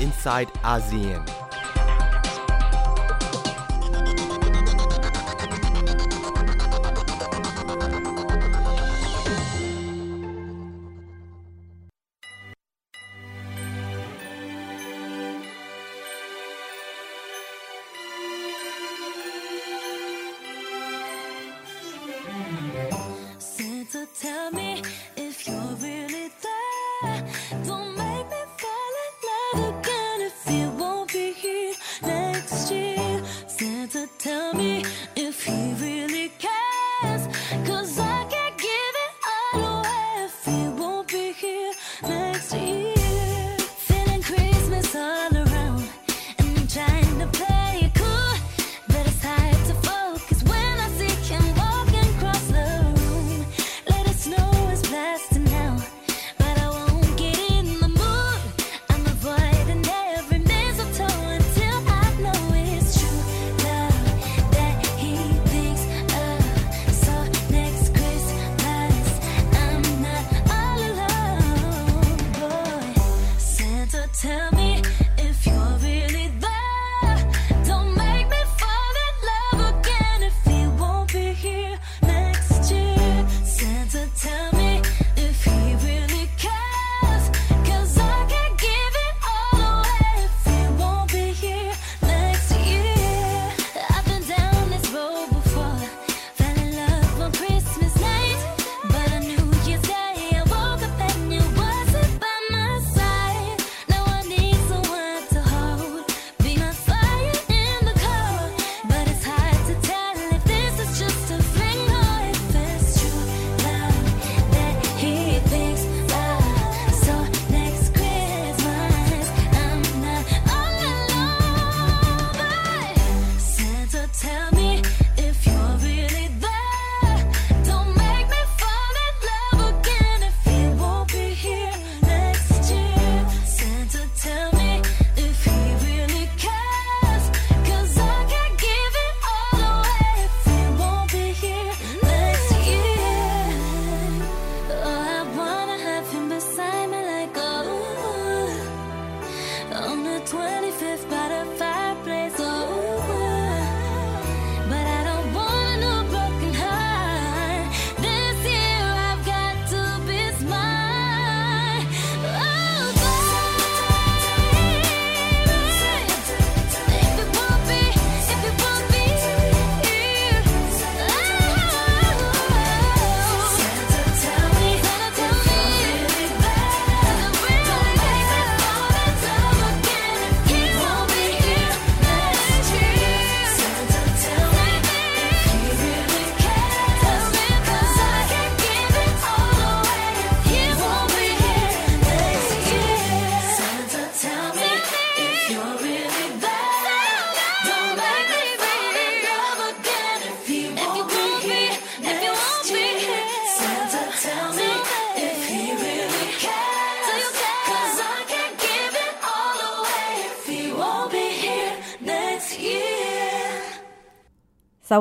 inside ASEAN.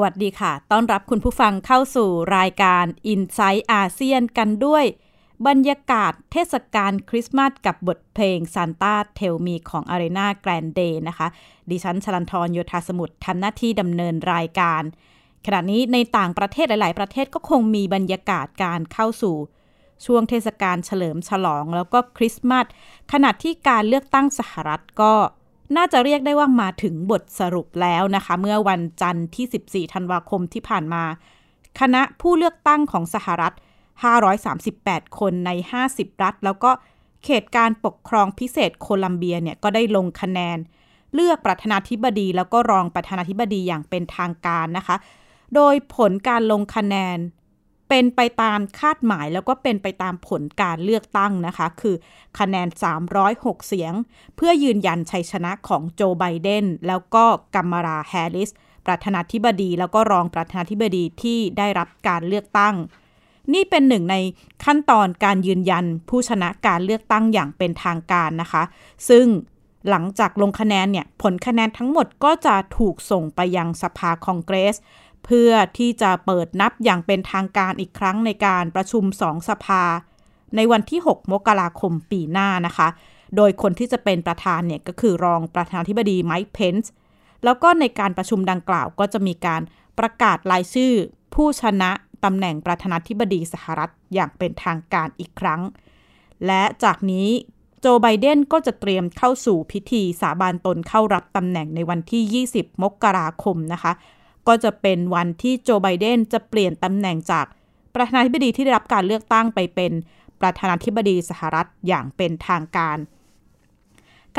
วัสดีค่ะ ต้อนรับคุณผู้ฟังเข้าสู่รายการ i n s i ซต์อาเซียนกันด้วย บรรยากาศเทศกาลคริสต์มาสกับบทเพลง Santa Tell Me ของ Arena Grande นะคะ ดิฉันชลันทรโยธาสมุทรทำหน้าที่ดำเนินรายการ ขณะนี้ในต่างประเทศหลาย ๆ ประเทศก็คงมีบรรยากาศการเข้าสู่ ช่วงเทศกาลเฉลิมฉลอง แล้วก็คริสต์มาสขณะที่การเลือกตั้งสหรัฐก็ น่าจะเรียกได้ว่ามาถึงบทสรุปแล้วนะคะ เมื่อวันจันทร์ที่ 14 ธันวาคมที่ผ่านมา คณะผู้เลือกตั้งของสหรัฐ 538 คนใน 50 รัฐ แล้วก็เขตการปกครองพิเศษโคลัมเบียเนี่ยก็ได้ลงคะแนน เลือกประธานาธิบดีแล้วก็รองประธานาธิบดีอย่างเป็นทางการนะคะ โดยผลการลงคะแนน เป็นไปตามคาดหมายแล้วก็เป็นไปตามผลการเลือกตั้งนะคะ คือคะแนน 306 เสียง เพื่อยืนยันชัยชนะของโจไบเดนแล้วก็กัมมาราแฮร์ริส ประธานาธิบดีแล้วก็รองประธานาธิบดีที่ได้รับการเลือกตั้ง นี่เป็นหนึ่งในขั้นตอนการยืนยันผู้ชนะการเลือกตั้งอย่างเป็นทางการนะคะ ซึ่งหลังจากลงคะแนนเนี่ย ผลคะแนนทั้งหมดก็จะถูกส่งไปยังสภาคองเกรส เพื่อที่จะเปิดนับอย่างเป็นทางการอีกครั้งในการประชุมสองสภา ในวันที่ 6 มกราคมปีหน้านะคะ โดยคนที่จะเป็นประธานเนี่ยก็คือรองประธานาธิบดีไมค์เพนส์แล้วก็ในการประชุมดังกล่าวก็จะมีการประกาศรายชื่อ ผู้ชนะตำแหน่งประธานาธิบดีสหรัฐอย่างเป็นทางการอีกครั้ง และจากนี้โจไบเดนก็จะเตรียมเข้าสู่พิธีสาบานตนเข้ารับตำแหน่งในวันที่ 20 มกราคมนะคะ ก็จะเป็นวันที่โจไบเดนจะเปลี่ยนตำแหน่งจากประธานาธิบดีที่ได้รับการเลือกตั้งไปเป็นประธานาธิบดีสหรัฐอย่างเป็นทางการ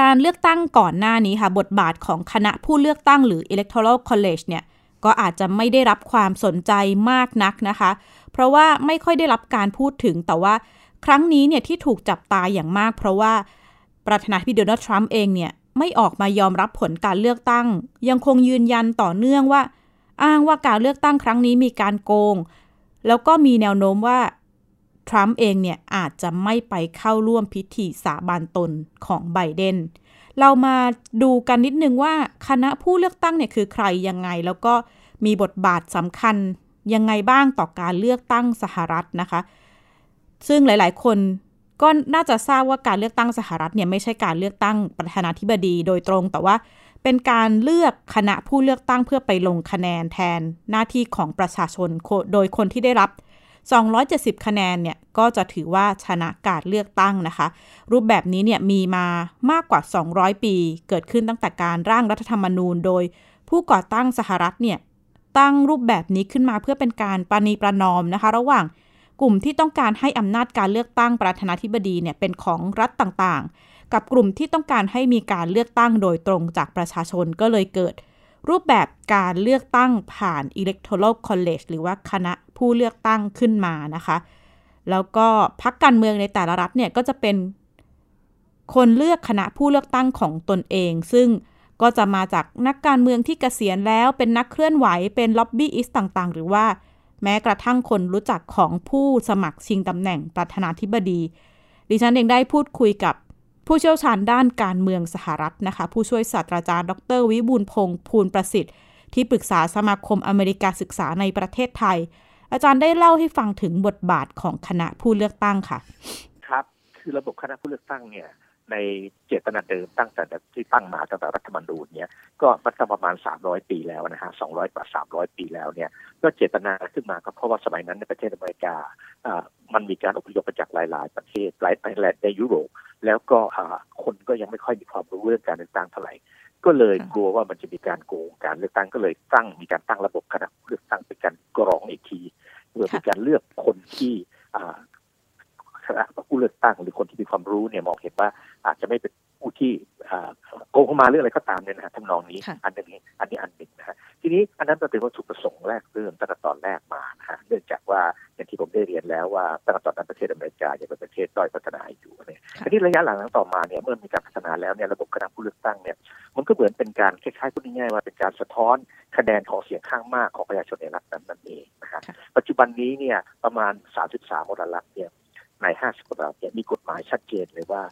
การเลือกตั้งก่อนหน้านี้ค่ะบทบาทของคณะผู้เลือกตั้งหรือ electoral college เนี่ยก็อาจจะไม่ได้รับความสนใจมากนักนะคะ เพราะว่าไม่ค่อยได้รับการพูดถึงแต่ว่าครั้งนี้เนี่ยที่ถูกจับตาอย่างมาก เพราะว่าประธานาธิบดีโดนัลด์ทรัมป์เองเนี่ยไม่ออกมายอมรับผลการเลือกตั้ง ยังคงยืนยันต่อเนื่องว่า อ้างว่าการเลือกตั้งครั้งนี้มีการโกง แล้วก็มีแนวโน้มว่าทรัมป์เองเนี่ยอาจจะไม่ไปเข้าร่วมพิธีสาบานตนของไบเดน เรามาดูกันนิดนึงว่าคณะผู้เลือกตั้งเนี่ยคือใครยังไง แล้วก็มีบทบาทสำคัญยังไงบ้างต่อการเลือกตั้งสหรัฐนะคะ ซึ่งหลายๆ คนก็น่าจะทราบว่าการเลือกตั้งสหรัฐเนี่ยไม่ใช่การเลือกตั้งประธานาธิบดีโดยตรง แต่ว่า เป็นการเลือกคณะผู้เลือกตั้งเพื่อไปลงคะแนนแทนหน้าที่ของประชาชน โดยคนที่ได้รับ 270 คะแนนเนี่ยก็จะถือว่าชนะการเลือกตั้งนะคะ รูปแบบนี้เนี่ยมีมามากกว่า 200 ปี เกิดขึ้นตั้งแต่การร่างรัฐธรรมนูญ โดยผู้ก่อตั้งสหรัฐเนี่ยตั้งรูปแบบนี้ขึ้นมาเพื่อเป็นการปณีประนอมนะคะ ระหว่างกลุ่มที่ต้องการให้อำนาจการเลือกตั้งประธานาธิบดีเนี่ยเป็นของรัฐต่างๆ กับกลุ่มที่ต้องการให้มีการเลือกตั้งโดยตรงจากประชาชนก็เลยเกิด รูปแบบการเลือกตั้งผ่าน electoral college หรือว่าคณะผู้เลือกตั้งขึ้นมานะคะ แล้วก็พักการเมืองในแต่ละรัฐเนี่ยก็จะเป็นคนเลือกคณะผู้เลือกตั้งของตนเอง ซึ่งก็จะมาจากนักการเมืองที่เกษียณแล้ว เป็นนักเคลื่อนไหวเป็นล็อบบี้อิสต่างๆ หรือว่าแม้กระทั่งคนรู้จักของผู้สมัครชิงตำแหน่งประธานาธิบดี ดิฉันเองได้พูดคุยกับ ผู้เชี่ยวชาญด้านการเมืองสหรัฐนะคะ ผู้ช่วยศาสตราจารย์ ดร วิบูลพงศ์ภูลประสิทธิ์ ที่ปรึกษาสมาคมอเมริกาศึกษาในประเทศไทย อาจารย์ได้เล่าให้ฟังถึงบทบาทของคณะผู้เลือกตั้งค่ะ ครับ คือระบบคณะผู้เลือกตั้งเนี่ย ในเจตนาเดิมตั้งแต่ที่ตั้งมาตั้งแต่รัฐธรรมนูญเนี่ยก็มันประมาณ 300 ปีแล้วนะฮะ200กว่า300 ปีแล้วเนี่ยก็เจตนาขึ้นมาก็เพราะว่าสมัยนั้นในประเทศอเมริกาอ่ามันมีการอพยพมาจากหลาย ๆ ประเทศหลายประเทศในยุโรป แล้วก็คนก็ยังไม่ค่อยมีความรู้เรื่องการเลือกตั้งเท่าไหร่ก็เลยกลัวว่ามันจะมีการโกงการเลือกตั้งก็เลยตั้งมีการตั้งระบบคณะเลือกตั้งเป็นการกรองอีกทีเพื่อเป็นการเลือกคนที่ คณะผู้เลือกตั้งหรือคนที่มีความรู้เนี่ยมองเห็นว่าอาจจะไม่เป็นผู้ที่โกงเข้ามาเรื่องอะไรก็ตามเนี่ยนะฮะทำนองนี้อันนี้อันนี้อันหนึ่งนะฮะทีนี้อันนั้นเป็นวัตถุประสงค์แรกเริ่มตั้งแต่ตอนแรกมานะฮะเนื่องจากว่าอย่างที่ผมได้เรียนแล้วว่าตั้งแต่ตอนนั้นประเทศอเมริกายังเป็นประเทศด้อยพัฒนาอยู่เนี่ยทีนี้ระยะหลังต่อมาเนี่ยเมื่อมีการพัฒนาแล้วเนี่ยระบบคณะผู้เลือกตั้งเนี่ยมันก็เหมือนเป็นการคล้ายๆพูดง่ายๆว่าเป็นการสะท้อนคะแนนของเสียงข้างมากของประชาชนในรัฐนั้นนั่นเองนะฮะปัจจุบันนี้เนี่ยประมาณ 33มลรัฐเนี่ย ใน 50กว่ารัฐเนี่ยมีกฎหมายชัดเจนเลยว่า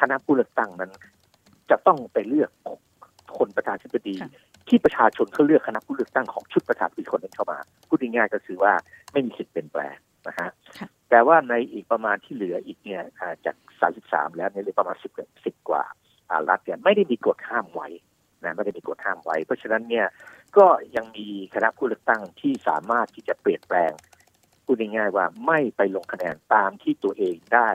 คณะผู้เลือกตั้งนั้น จะต้องไปเลือกคนประธานธิบดีที่ประชาชนเขาเลือกคณะผู้เลือกตั้งของชุดประธานธิบดีคนนั้นเข้ามา พูดง่ายๆก็คือว่าไม่มีสิทธิ์เปลี่ยนแปลงนะฮะแต่ว่าในอีกประมาณที่เหลืออีกเนี่ยจาก 33 แล้วเนี่ยเหลือประมาณ 10 10 กว่ารัฐเนี่ยไม่ได้มีกฎห้ามไว้นะไม่ได้มีกฎห้ามไว้ เพราะฉะนั้นเนี่ยก็ยังมีคณะผู้เลือกตั้งที่สามารถที่จะเปลี่ยนแปลง พูดง่ายๆว่าไม่ไปลงคะแนนตามที่ตัวเองได้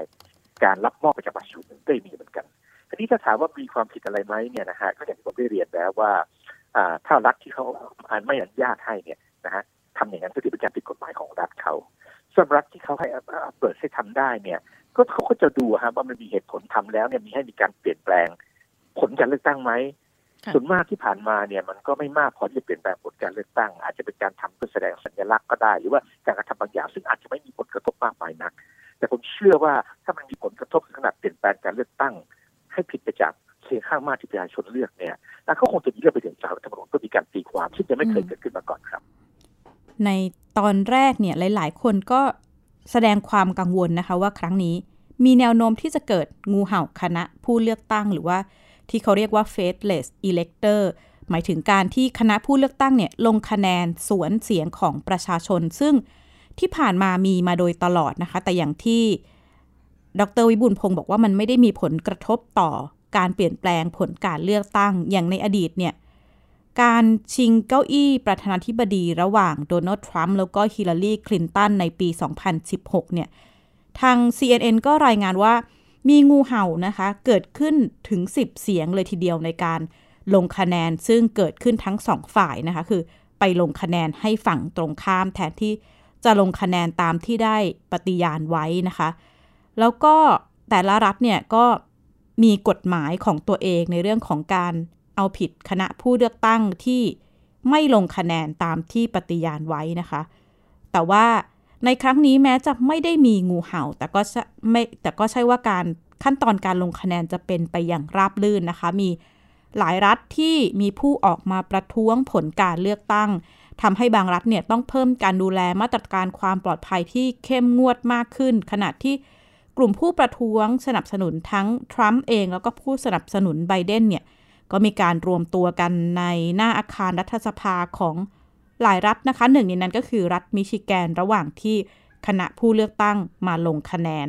การรับมอบประจำบัตรชุดก็มีเหมือนกันทีนี้ถ้าถามว่ามีความผิดอะไรไหมเนี่ยนะฮะก็อย่างที่ผมได้เรียนแล้วว่าถ้ารัฐที่เขาไม่อนุญาตให้เนี่ยนะฮะทำอย่างนั้นก็ถือเป็นการผิดกฎหมายของรัฐเขาส่วนรัฐที่เขาให้เปิดให้ทำได้เนี่ย ก็เขาก็จะดูฮะว่ามันมีเหตุผลทำแล้วเนี่ยมีให้มีการเปลี่ยนแปลง ผลการเลือกตั้งไหม ส่วนมากที่ผ่านมาเนี่ยมันก็ไม่มากพอที่จะเปลี่ยนแปลงผลการเลือกตั้ง อาจจะเป็นการทำเพื่อแสดงสัญลักษณ์ก็ได้ หรือว่าการกระทำบางอย่างซึ่งอาจจะไม่มีผลกระทบมากมายนัก แต่ผมเชื่อว่าถ้ามันมีผลกระทบขนาดเปลี่ยนแปลงการเลือกตั้ง ให้ผิดไปจากเสียงข้างมากที่ประชาชนเลือกเนี่ยแล้วเขาคงจะมีเรื่องไปถึงสารรัฐธรรมนูญก็มีการตีความซึ่งจะไม่เคยเกิดขึ้นมาก่อนครับ ในตอนแรกเนี่ยหลาย ๆ คนก็แสดงความกังวลนะคะว่าครั้งนี้มีแนวโน้มที่จะเกิดงูเห่าคณะผู้เลือกตั้งหรือว่า ที่เขาเรียกว่า faithless elector หมายถึงการที่คณะผู้เลือกตั้งเนี่ยลงคะแนนสวนเสียงของประชาชน ซึ่งที่ผ่านมามีมาโดยตลอดนะคะ แต่อย่างที่ดรวิบูลพงศ์บอกว่ามันไม่ได้มีผลกระทบต่อการเปลี่ยนแปลงผลการเลือกตั้งอย่างในอดีตเนี่ยการชิงเก้าอี้ประธานาธิบดีระหว่างโดนัลด์ทรัมป์แล้วก็ฮิลลารีคลินตันในปี 2016 เนี่ย ทาง CNN ก็รายงานว่า มีงูเห่านะคะ เกิดขึ้นถึง 10 เสียงเลยทีเดียวในการลงคะแนนซึ่งเกิดขึ้นทั้งสองฝ่ายนะคะ คือไปลงคะแนนให้ฝั่งตรงข้ามแทนที่จะลงคะแนนตามที่ได้ปฏิญาณไว้นะคะ แล้วก็แต่ละรัฐเนี่ยก็มีกฎหมายของตัวเองในเรื่องของการเอาผิดคณะผู้เลือกตั้งที่ไม่ลงคะแนนตามที่ปฏิญาณไว้นะคะ แต่ว่า ในครั้งนี้แม้จะไม่ได้มีงูเห่า แต่ก็ไม่แต่ก็ใช่ว่าการขั้นตอนการลงคะแนนจะเป็นไปอย่างราบรื่นนะคะ มีหลายรัฐที่มีผู้ออกมาประท้วงผลการเลือกตั้งทำให้บางรัฐเนี่ยต้องเพิ่มการดูแลมาตรการความปลอดภัยที่เข้มงวดมากขึ้น ขณะที่กลุ่มผู้ประท้วงสนับสนุนทั้งทรัมป์เองแล้วก็ผู้สนับสนุนไบเดนเนี่ยก็มีการรวมตัวกันในหน้าอาคารรัฐสภาของ หลายรัฐนะคะหนึ่งในนั้นก็คือรัฐมิชิแกนระหว่างที่คณะผู้เลือกตั้งมาลงคะแนน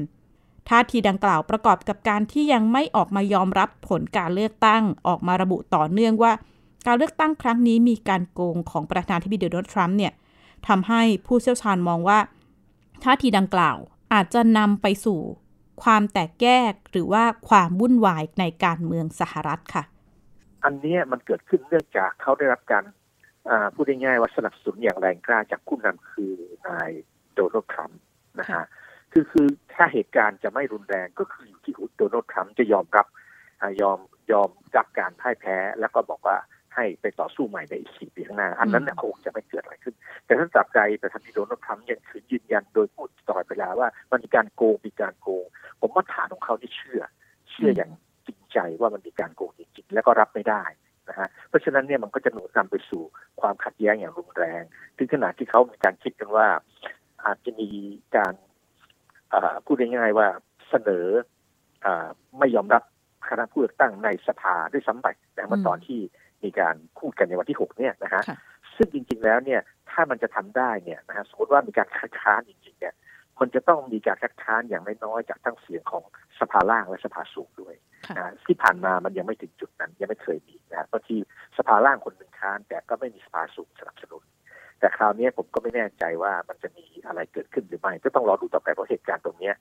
ท่าทีดังกล่าวประกอบกับการที่ยังไม่ออกมายอมรับผลการเลือกตั้งออกมาระบุต่อเนื่องว่า การเลือกตั้งครั้งนี้มีการโกงของประธานาธิบดีโดนัลด์ทรัมป์เนี่ยทำให้ผู้เชี่ยวชาญมองว่าท่าทีดังกล่าวอาจจะนำไปสู่ ความแตกแยกหรือว่าความวุ่นวายในการเมืองสหรัฐค่ะ อันนี้มันเกิดขึ้นเนื่องจากเขาได้รับการ พูดง่ายๆว่าสนับสนุนอย่างแรงกล้าจากผู้นำคือนายโดนัลด์ทรัมป์นะฮะคือคือถ้าเหตุการณ์จะไม่รุนแรงก็คืออยู่ที่โดนัลด์ทรัมป์จะยอมรับยอมยอมรับการพ่ายแพ้ แล้วก็บอกว่าให้ไปต่อสู้ใหม่ในอีกสี่ปีข้างหน้า อันนั้นเนี่ยคงจะไม่เกิดอะไรขึ้น แต่ถ้าจับใจแต่ทันทีโดนัลด์ทรัมป์ยังคืนยืนยันโดยพูดต่อไปแล้วว่ามันมีการโกงมีการโกง ผมว่าฐานของเขาที่เชื่อ เชื่ออย่างจริงใจว่ามันมีการโกงจริงๆแล้วก็รับไม่ได้ นะฮะเพราะฉะนั้นเนี่ยมันก็จะหนุนนำไปสู่ความขัดแย้งอย่างรุนแรงถึงขนาดที่เขามีการคิดกันว่า อาจจะมีการพูดง่ายๆว่าเสนออไม่ยอมรับคณะผู้เลือกตั้งในสภาด้วยซ้ำไปแต่เมื่อตอนที่มีการพูดกันในวันที่หกเนี่ยนะฮะซึ่งจริงๆแล้วเนี่ยถ้ามันจะทำได้เนี่ยนะฮะสมมติว่ามีการคัดค้านจริง ๆเนี่ยมันจะต้องมีการคัดค้านอย่างน้อยๆจากทั้งเสียงของสภาล่างและสภาสูงด้วยนะที่ผ่านมามันยังไม่ถึงจุดนั้นยังไม่เคยมีนะเพราะที่สภาล่างคนหนึ่งค้าน แต่ก็ไม่มีสภาสูงสนับสนุน แต่คราวนี้ผมก็ไม่แน่ใจว่ามันจะมีอะไรเกิดขึ้นหรือไม่ก็ต้องรอดูต่อไปเพราะเหตุการณ์ตรงนี้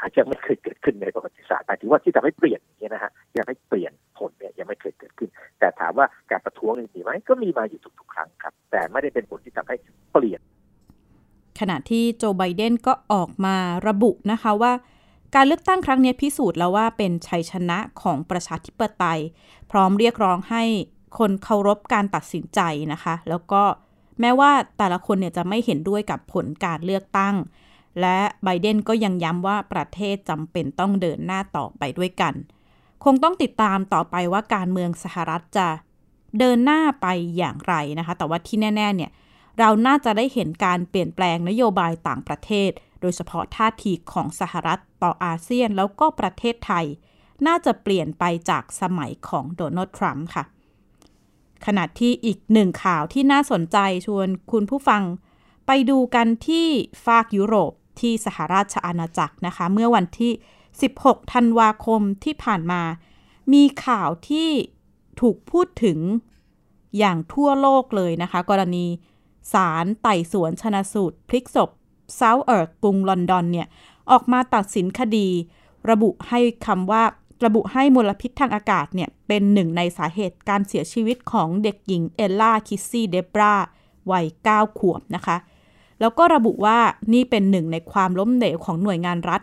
อาจจะไม่เคยเกิดขึ้นในประวัติศาสตร์หมายถึงว่าที่ทำให้เปลี่ยนเนี่ยนะฮะยังไม่เปลี่ยนผลเนี่ยยังไม่เคยเกิดขึ้น แต่ถามว่าการประท้วงมีไหมก็มีมาอยู่ทุกๆครั้งครับ แต่ไม่ได้เป็นผลที่ทำให้เปลี่ยน ขณะที่โจไบเดนก็ออกมาระบุนะคะว่า การเลือกตั้งครั้งนี้พิสูจน์แล้วว่าเป็นชัยชนะของประชาธิปไตย พร้อมเรียกร้องให้คนเคารพการตัดสินใจนะคะ แล้วก็แม้ว่าแต่ละคนเนี่ยจะไม่เห็นด้วยกับผลการเลือกตั้ง และไบเดนก็ยังย้ำว่าประเทศจำเป็นต้องเดินหน้าต่อไปด้วยกัน คงต้องติดตามต่อไปว่าการเมืองสหรัฐจะเดินหน้าไปอย่างไรนะคะ แต่ว่าที่แน่ ๆ เนี่ย เราน่าจะได้เห็นการเปลี่ยนแปลงนโยบายต่างประเทศ โดยเฉพาะท่าทีของสหรัฐต่ออาเซียนแล้วก็ประเทศไทย น่าจะเปลี่ยนไปจากสมัยของโดนัลด์ทรัมป์ค่ะ ขณะที่อีกหนึ่งข่าวที่น่าสนใจชวนคุณผู้ฟัง ไปดูกันที่ฝากยุโรปที่สหราชอาณาจักรนะคะ เมื่อวันที่ 16 ธันวาคมที่ผ่านมา มีข่าวที่ถูกพูดถึงอย่างทั่วโลกเลยนะคะ กรณี ศาลไต่สวนชนะสูตรพลิกศพเซาท์เอิร์กกรุงลอนดอนเนี่ยออกมาตัดสินคดี ระบุให้คำว่าระบุให้มลพิษทางอากาศเนี่ยเป็นหนึ่งในสาเหตุการเสียชีวิตของเด็กหญิงเอลล่าคิสซี่เดบราวัย 9 ขวบนะคะ แล้วก็ระบุว่านี่เป็นหนึ่งในความล้มเหลวของหน่วยงานรัฐ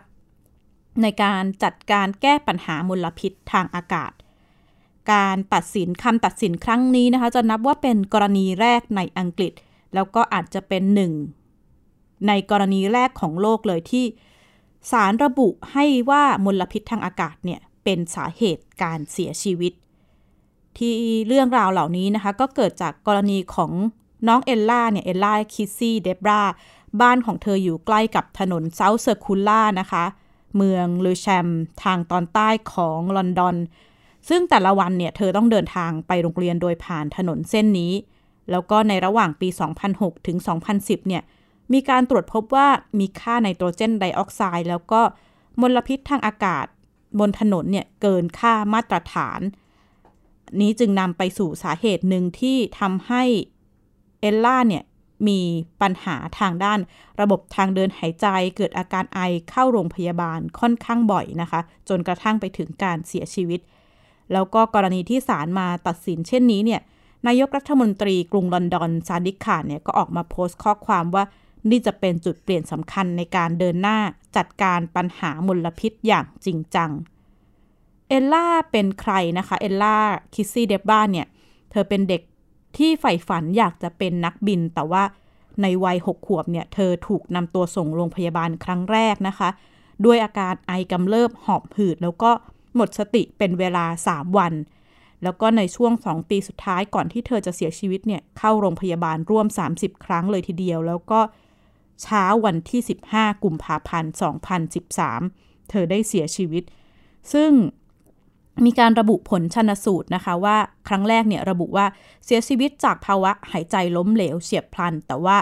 ในการจัดการแก้ปัญหามลพิษทางอากาศ การตัดสินคำตัดสินครั้งนี้นะคะ จะนับว่าเป็นกรณีแรกในอังกฤษ แล้วก็อาจจะเป็นหนึ่งในกรณีแรกของโลกเลยที่ศาลระบุให้ว่ามลพิษทางอากาศเนี่ยเป็นสาเหตุการเสียชีวิต ที่เรื่องราวเหล่านี้นะคะ ก็เกิดจากกรณีของน้องเอลล่าเนี่ยเอลล่าคิสซี่เดบราบ้านของเธออยู่ใกล้กับถนน South Circular นะคะ เมืองลูอิแชมทางตอนใต้ของลอนดอน ซึ่งแต่ละวันเนี่ยเธอต้องเดินทางไปโรงเรียนโดยผ่านถนนเส้นนี้ แล้วก็ในระหว่างปี 2006 ถึง 2010 เนี่ย มีการตรวจพบว่ามีค่าไนโตรเจนไดออกไซด์แล้วก็มลพิษทางอากาศบนถนนเนี่ยเกินค่ามาตรฐาน นี้จึงนำไปสู่สาเหตุหนึ่งที่ทำให้เอลล่าเนี่ยมีปัญหาทางด้านระบบทางเดินหายใจเกิดอาการไอเข้าโรงพยาบาลค่อนข้างบ่อยนะคะ จนกระทั่งไปถึงการเสียชีวิต แล้วก็กรณีที่ศาลมาตัดสินเช่นนี้เนี่ย นายกรัฐมนตรีกรุงลอนดอนซาดิกขานเนี่ยก็ออกมาโพสต์ข้อความว่านี่จะเป็นจุดเปลี่ยนสำคัญในการเดินหน้าจัดการปัญหามลพิษอย่างจริงจัง เอลล่าเป็นใครนะคะ เอลล่าคิสซี่เดบราเนี่ย เธอเป็นเด็กที่ใฝ่ฝันอยากจะเป็นนักบิน แต่ว่าในวัยหกขวบเนี่ย เธอถูกนำตัวส่งโรงพยาบาลครั้งแรกนะคะ ด้วยอาการไอกำเริบหอบหืด แล้วก็หมดสติเป็นเวลา 3 วัน แล้วก็ในช่วง 2 ปีสุดท้ายก่อนที่เธอจะเสียชีวิตเนี่ยเข้าโรงพยาบาลร่วม 30 ครั้งเลยทีเดียว แล้วก็เช้าวันที่ 15 กุมภาพันธ์ 2013 เธอได้เสียชีวิต ซึ่งมีการระบุผลชนสูตรนะคะว่าครั้งแรกเนี่ยระบุว่าเสียชีวิตจากภาวะหายใจล้มเหลวเฉียบพลัน แต่ว่า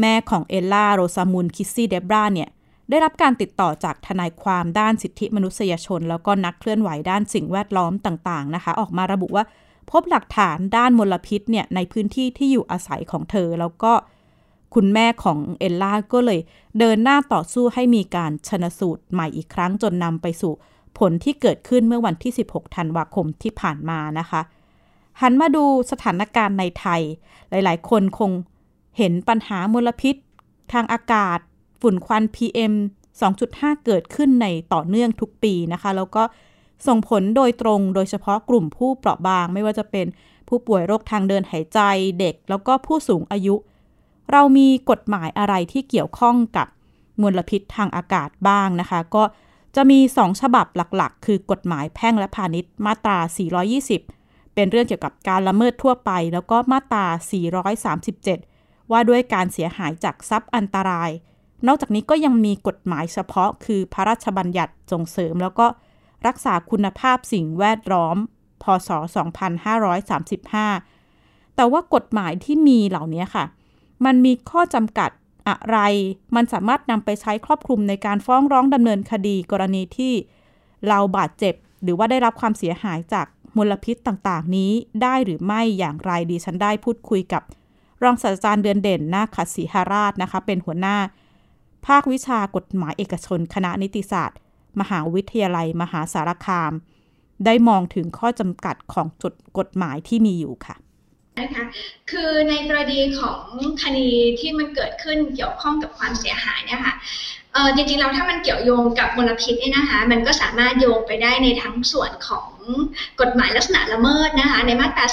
แม่ของเอลล่าโรซามุนคิสซี่เดบราเนี่ย ได้รับการติดต่อจากทนายความด้านสิทธิมนุษยชน แล้วก็นักเคลื่อนไหวด้านสิ่งแวดล้อมต่างๆนะคะ ออกมาระบุว่า พบหลักฐานด้านมลพิษเนี่ยในพื้นที่ที่อยู่อาศัยของเธอ แล้วก็คุณแม่ของเอลล่าก็เลย เดินหน้าต่อสู้ให้มีการชนสูตรใหม่อีกครั้งจนนำไปสู่ ผลที่เกิดขึ้นเมื่อวันที่ 16 ธันวาคมที่ผ่านมานะคะ หันมาดูสถานการณ์ในไทย หลาย ๆ คนคงเห็นปัญหามลพิษ ทางอากาศ ฝุ่นควัน PM 2.5 เกิดขึ้นในต่อเนื่องทุกปีนะคะ แล้วก็ส่งผลโดยตรงโดยเฉพาะกลุ่มผู้เปราะบาง ไม่ว่าจะเป็นผู้ป่วยโรคทางเดินหายใจเด็ก แล้วก็ผู้สูงอายุ เรามีกฎหมายอะไรที่เกี่ยวข้องกับมลพิษทางอากาศบ้างนะคะ ก็จะมี 2 ฉบับหลักๆ คือกฎหมายแพ่งและพาณิชย์มาตรา 420 เป็นเรื่องเกี่ยวกับการละเมิดทั่วไป แล้วก็มาตรา 437 ว่าด้วยการเสียหายจากทรัพย์อันตราย นอกจากนี้ก็ยังมีกฎหมายเฉพาะ คือพระราชบัญญัติส่งเสริม แล้วก็รักษาคุณภาพสิ่งแวดล้อม พศ 2535 แต่ว่ากฎหมายที่มีเหล่านี้ค่ะ มันมีข้อจำกัดอะไร มันสามารถนำไปใช้ครอบคลุมในการฟ้องร้องดำเนินคดีกรณีที่เราบาดเจ็บ หรือว่าได้รับความเสียหายจากมลพิษต่างๆ นี้ได้หรือไม่อย่างไรดีฉันได้พูดคุยกับ รองศาสตราจารย์เดือนเด่นนาคศิหราชนะคะ เป็นหัวหน้า ภาควิชากฎหมายเอกชน คณะนิติศาสตร์ มหาวิทยาลัยมหาสารคาม ได้มองถึงข้อจำกัดของจุดกฎหมายที่มีอยู่ค่ะนะคะคือในกรณีของคดีที่มันเกิดขึ้นเกี่ยวข้องกับความเสียหายเนี่ยค่ะจริงๆแล้วถ้ามันเกี่ยวโยงกับมลพิษเนี่ยนะคะ มันก็สามารถโยงไปได้ในทั้งส่วนของ กฎหมายลักษณะละเมิดนะคะในมาตรา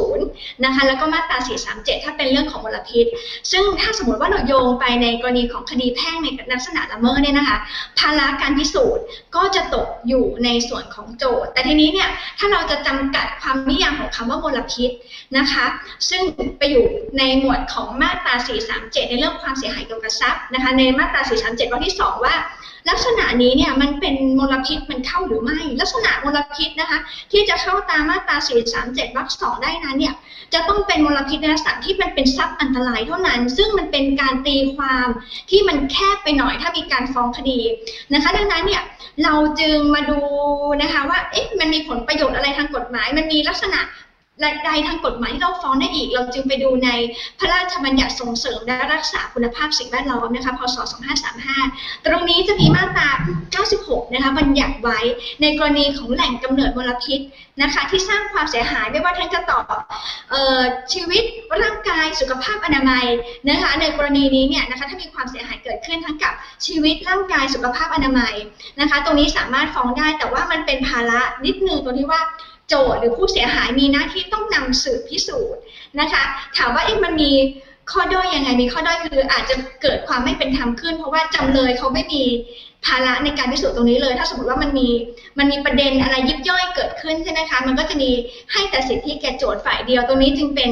420 นะคะแล้วก็มาตรา 437 ถ้าเป็นเรื่องของมลพิษ ซึ่งถ้าสมมติว่าเราโยงไปในกรณีของคดีแพ่งในลักษณะละเมิดเนี่ยนะคะภาระการพิสูจน์ก็จะตกอยู่ในส่วนของโจทย์ แต่ทีนี้เนี่ยถ้าเราจะจำกัดความนิยามของคำว่ามลพิษนะคะซึ่งไปอยู่ในหมวดของมาตรา 437 ในเรื่องความเสียหายเกี่ยวกับทรัพย์นะคะในมาตรา 437 วรรคที่ 2 ว่า ลักษณะนี้เนี่ยมันเป็นมลพิษมันเข้าหรือไม่ ลักษณะมลพิษนะคะที่จะเข้าตามมาตรา 437วรรคสองได้นั้นเนี่ยจะต้องเป็นมลพิษในลักษณะที่มันเป็นทรัพย์อันตรายเท่านั้น ซึ่งมันเป็นการตีความที่มันแคบไปหน่อยถ้ามีการฟ้องคดีนะคะ ดังนั้นเนี่ยเราจึงมาดูนะคะว่าเอ๊ะมันมีผลประโยชน์อะไรทางกฎหมาย มันมีลักษณะ ใดทางกฎหมายที่เราฟ้องได้อีก เราจึงไปดูในพระราชบัญญัติส่งเสริมและรักษาคุณภาพสิ่งแวดล้อมนะคะพศ 2535 ตรงนี้จะมีมาตรา 96 นะคะบัญญัติไว้ในกรณีของแหล่งกำเนิดมลพิษนะคะที่สร้างความเสียหายไม่ว่าทั้งจะต่อออชีวิตร่างกายสุขภาพอนามัยนะคะในกรณีนี้เนี่ยนะคะถ้ามีความเสียหายเกิดขึ้นทั้งกับชีวิตร่างกายสุขภาพอนามัยนะคะ ตรงนี้สามารถฟ้องได้แต่ว่ามันเป็นภาระนิดนึงตรงที่ว่า โจทย์หรือผู้เสียหายมีหน้าที่ต้องนำสืบพิสูจน์นะคะ ถามว่าเอ๊ะมันมีข้อด้อยยังไงมีข้อด้อยคืออาจจะเกิดความไม่เป็นธรรมขึ้น เพราะว่าจำเลยเขาไม่มีภาระในการพิสูจน์ตรงนี้เลย ถ้าสมมติว่ามันมีมันมีประเด็นอะไรยิบย่อยเกิดขึ้นใช่ไหมคะมันก็จะมีให้แต่สิทธิแก่โจทย์ฝ่ายเดียว ตรงนี้จึงเป็น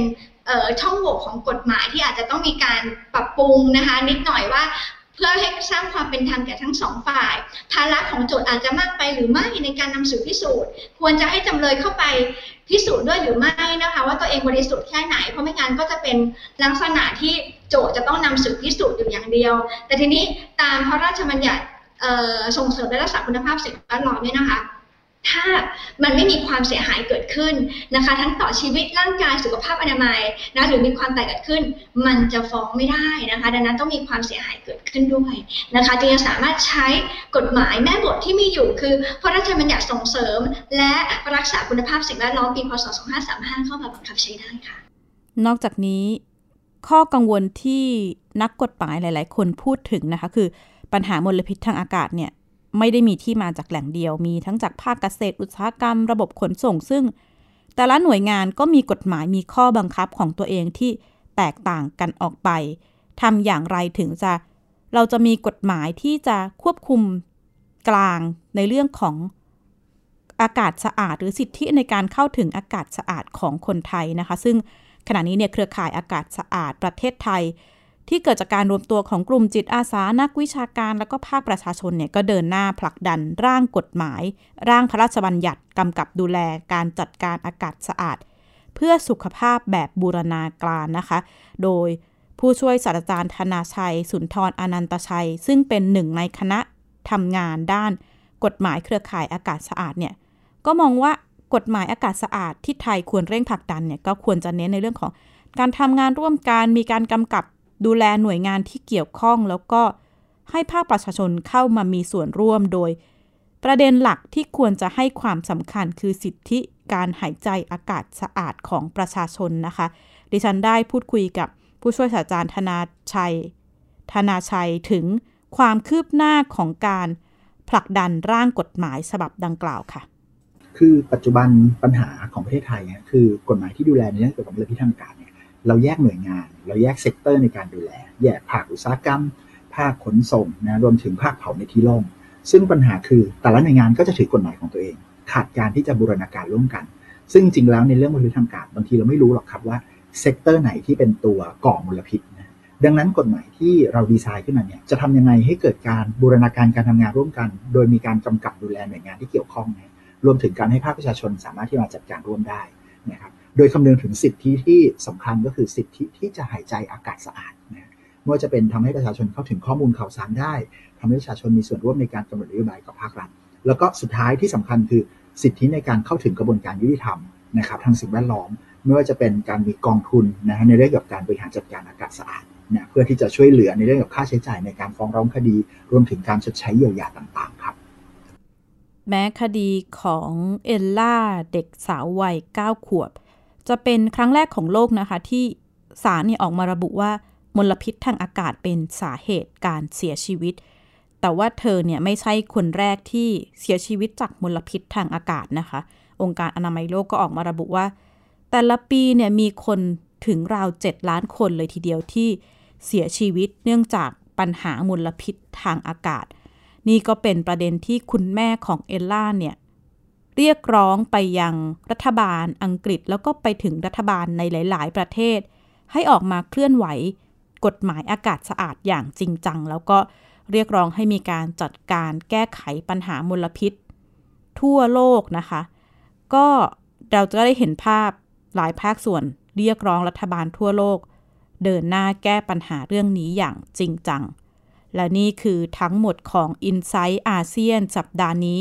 ช่องโหว่ของกฎหมายที่อาจจะต้องมีการปรับปรุงนะคะ นิดหน่อยว่า พื่อให้สร้างความเป็นธรรมแก่ทั้งสองฝ่าย ภาระของโจทย์อาจจะมากไปหรือไม่ในการนำสืบพิสูจน์ ควรจะให้จำเลยเข้าไปพิสูจน์ด้วยหรือไม่นะคะว่าตัวเองบริสุทธิ์แค่ไหน เพราะไม่งั้นก็จะเป็นลักษณะที่โจทย์จะต้องนำสืบพิสูจน์อยู่อย่างเดียว แต่ทีนี้ตามพระราชบัญญัติส่งเสริมและรักษาคุณภาพสิ่งแวดล้อมเนี่ยนะคะ ถ้ามันไม่มีความเสียหายเกิดขึ้นนะคะ ทั้งต่อชีวิตร่างกายสุขภาพอนามัยนะหรือมีความแตกเกิดขึ้น มันจะฟ้องไม่ได้นะคะ ดังนั้นต้องมีความเสียหายเกิดขึ้นด้วยนะคะจึงจะสามารถใช้กฎหมายแม่บทที่มีอยู่คือพระราชบัญญัติส่งเสริม และรักษาคุณภาพสิ่งแวดล้อมปีพศ 2535 เข้ามาบังคับใช้ได้ค่ะ นอกจากนี้ ข้อกังวลที่นักกฎหมายหลาย ๆ คนพูดถึงนะคะ คือปัญหามลพิษทางอากาศเนี่ย ไม่ได้มีที่มาจากแหล่งเดียว มีทั้งจากภาคเกษตรอุตสาหกรรม ระบบขนส่ง ซึ่ง แต่ละหน่วยงานก็มีกฎหมายมีข้อบังคับของตัวเองที่แตกต่างกันออกไปทำอย่างไรถึงจะ เราจะมีกฎหมายที่จะควบคุมกลางในเรื่องของอากาศสะอาด หรือสิทธิในการเข้าถึงอากาศสะอาดของคนไทยนะคะ ซึ่งขณะนี้เนี่ยเครือข่ายอากาศสะอาดประเทศไทย ที่เกิดจากการรวมตัวของกลุ่มจิตอาสานักวิชาการ และก็ภาคประชาชนเนี่ยก็เดินหน้าผลักดันร่างกฎหมาย ร่างพระราชบัญญัติกำกับดูแลการจัดการอากาศสะอาด เพื่อสุขภาพแบบบูรณาการนะคะ โดยผู้ช่วยศาสตราจารย์ธนาชัย สุนทรอนันตชัย ซึ่งเป็นหนึ่งในคณะทำงานด้านกฎหมายเครือข่ายอากาศสะอาดเนี่ยก็มองว่ากฎหมายอากาศสะอาดที่ไทยควรเร่งผลักดันเนี่ยก็ควรจะเน้นในเรื่องของการทำงานร่วมกันมีการกำกับ ดูแลหน่วยงานที่เกี่ยวข้องแล้วก็ให้ภาคประชาชนเข้ามามีส่วนร่วมโดย ประเด็นหลักที่ควรจะให้ความสำคัญคือสิทธิการหายใจอากาศสะอาดของประชาชนนะคะ ดิฉันได้พูดคุยกับผู้ช่วยศาสตราจารย์ธนาชัย ธนาชัยถึงความคืบหน้าของการผลักดันร่างกฎหมายฉบับดังกล่าวค่ะ คือปัจจุบันปัญหาของประเทศไทยคือกฎหมายที่ดูแลในเรื่องเกี่ยวกับมลพิษทางอากาศ เราแยกหน่วยงาน เราแยก sector ในการดูแล แยกภาคอุตสาหกรรม ภาคขนส่งนะรวมถึงภาคเผาในที่โล่งซึ่งปัญหาคือแต่ละหน่วยงานก็จะถือกฎหมายของตัวเอง ขาดการที่จะบูรณาการร่วมกัน ซึ่งจริงแล้วในเรื่องมลพิษทางอากาศบางทีเราไม่รู้หรอกครับว่า sector ไหนที่เป็นตัวก่อมลพิษนะดังนั้นกฎหมายที่เราดีไซน์ขึ้นมาเนี่ยจะทำยังไงให้เกิดการบูรณาการการทำงานร่วมกัน โดยมีการกำกับดูแลหน่วยงานที่เกี่ยวข้องเนี่ยรวมถึงการให้ภาคประชาชนสามารถที่มาจัดการร่วมได้นะครับ โดยคำนึงถึงสิทธิที่สำคัญก็คือสิทธิที่จะหายใจอากาศสะอาดนะไม่ว่าจะเป็นทำให้ประชาชนเข้าถึงข้อมูลข่าวสารได้ทำให้ประชาชนมีส่วนร่วมในการกำหนดนโยบายกับภาครัฐ แล้วก็สุดท้ายที่สำคัญคือสิทธิในการเข้าถึงกระบวนการยุติธรรมนะครับทางสิ่งแวดล้อม ไม่ว่าจะเป็นการมีกองทุนนะฮะในเรื่องเกี่ยวกับการบริหารจัดการอากาศสะอาดนะเพื่อที่จะช่วยเหลือในเรื่องกับค่าใช้จ่ายในการฟ้องร้องคดี รวมถึงการชดใช้เยียวยาต่างๆครับ แม้คดีของเอลล่าเด็กสาววัย9ขวบ จะเป็นครั้งแรกของโลกนะคะ ที่ศาลเนี่ยออกมาระบุว่ามลพิษทางอากาศเป็นสาเหตุการเสียชีวิต แต่ว่าเธอเนี่ยไม่ใช่คนแรกที่เสียชีวิตจากมลพิษทางอากาศนะคะ องค์การอนามัยโลกก็ออกมาระบุว่า แต่ละปีเนี่ยมีคนถึงราว 7 ล้านคนเลยทีเดียวที่เสียชีวิตเนื่องจากปัญหามลพิษทางอากาศ นี่ก็เป็นประเด็นที่คุณแม่ของเอลล่าเนี่ย เรียกร้องไปยังรัฐบาลอังกฤษ แล้วก็ไปถึงรัฐบาลในหลาย ๆ ประเทศ ให้ออกมาเคลื่อนไหวกฎหมายอากาศสะอาดอย่างจริงจัง แล้วก็เรียกร้องให้มีการจัดการแก้ไขปัญหามลพิษ ทั่วโลกนะคะ ก็เราจะได้เห็นภาพหลายภาคส่วน เรียกร้องรัฐบาลทั่วโลก เดินหน้าแก้ปัญหาเรื่องนี้อย่างจริงจัง และนี่คือทั้งหมดของ i n s i ซต์อาเซียนสัปดาห์นี้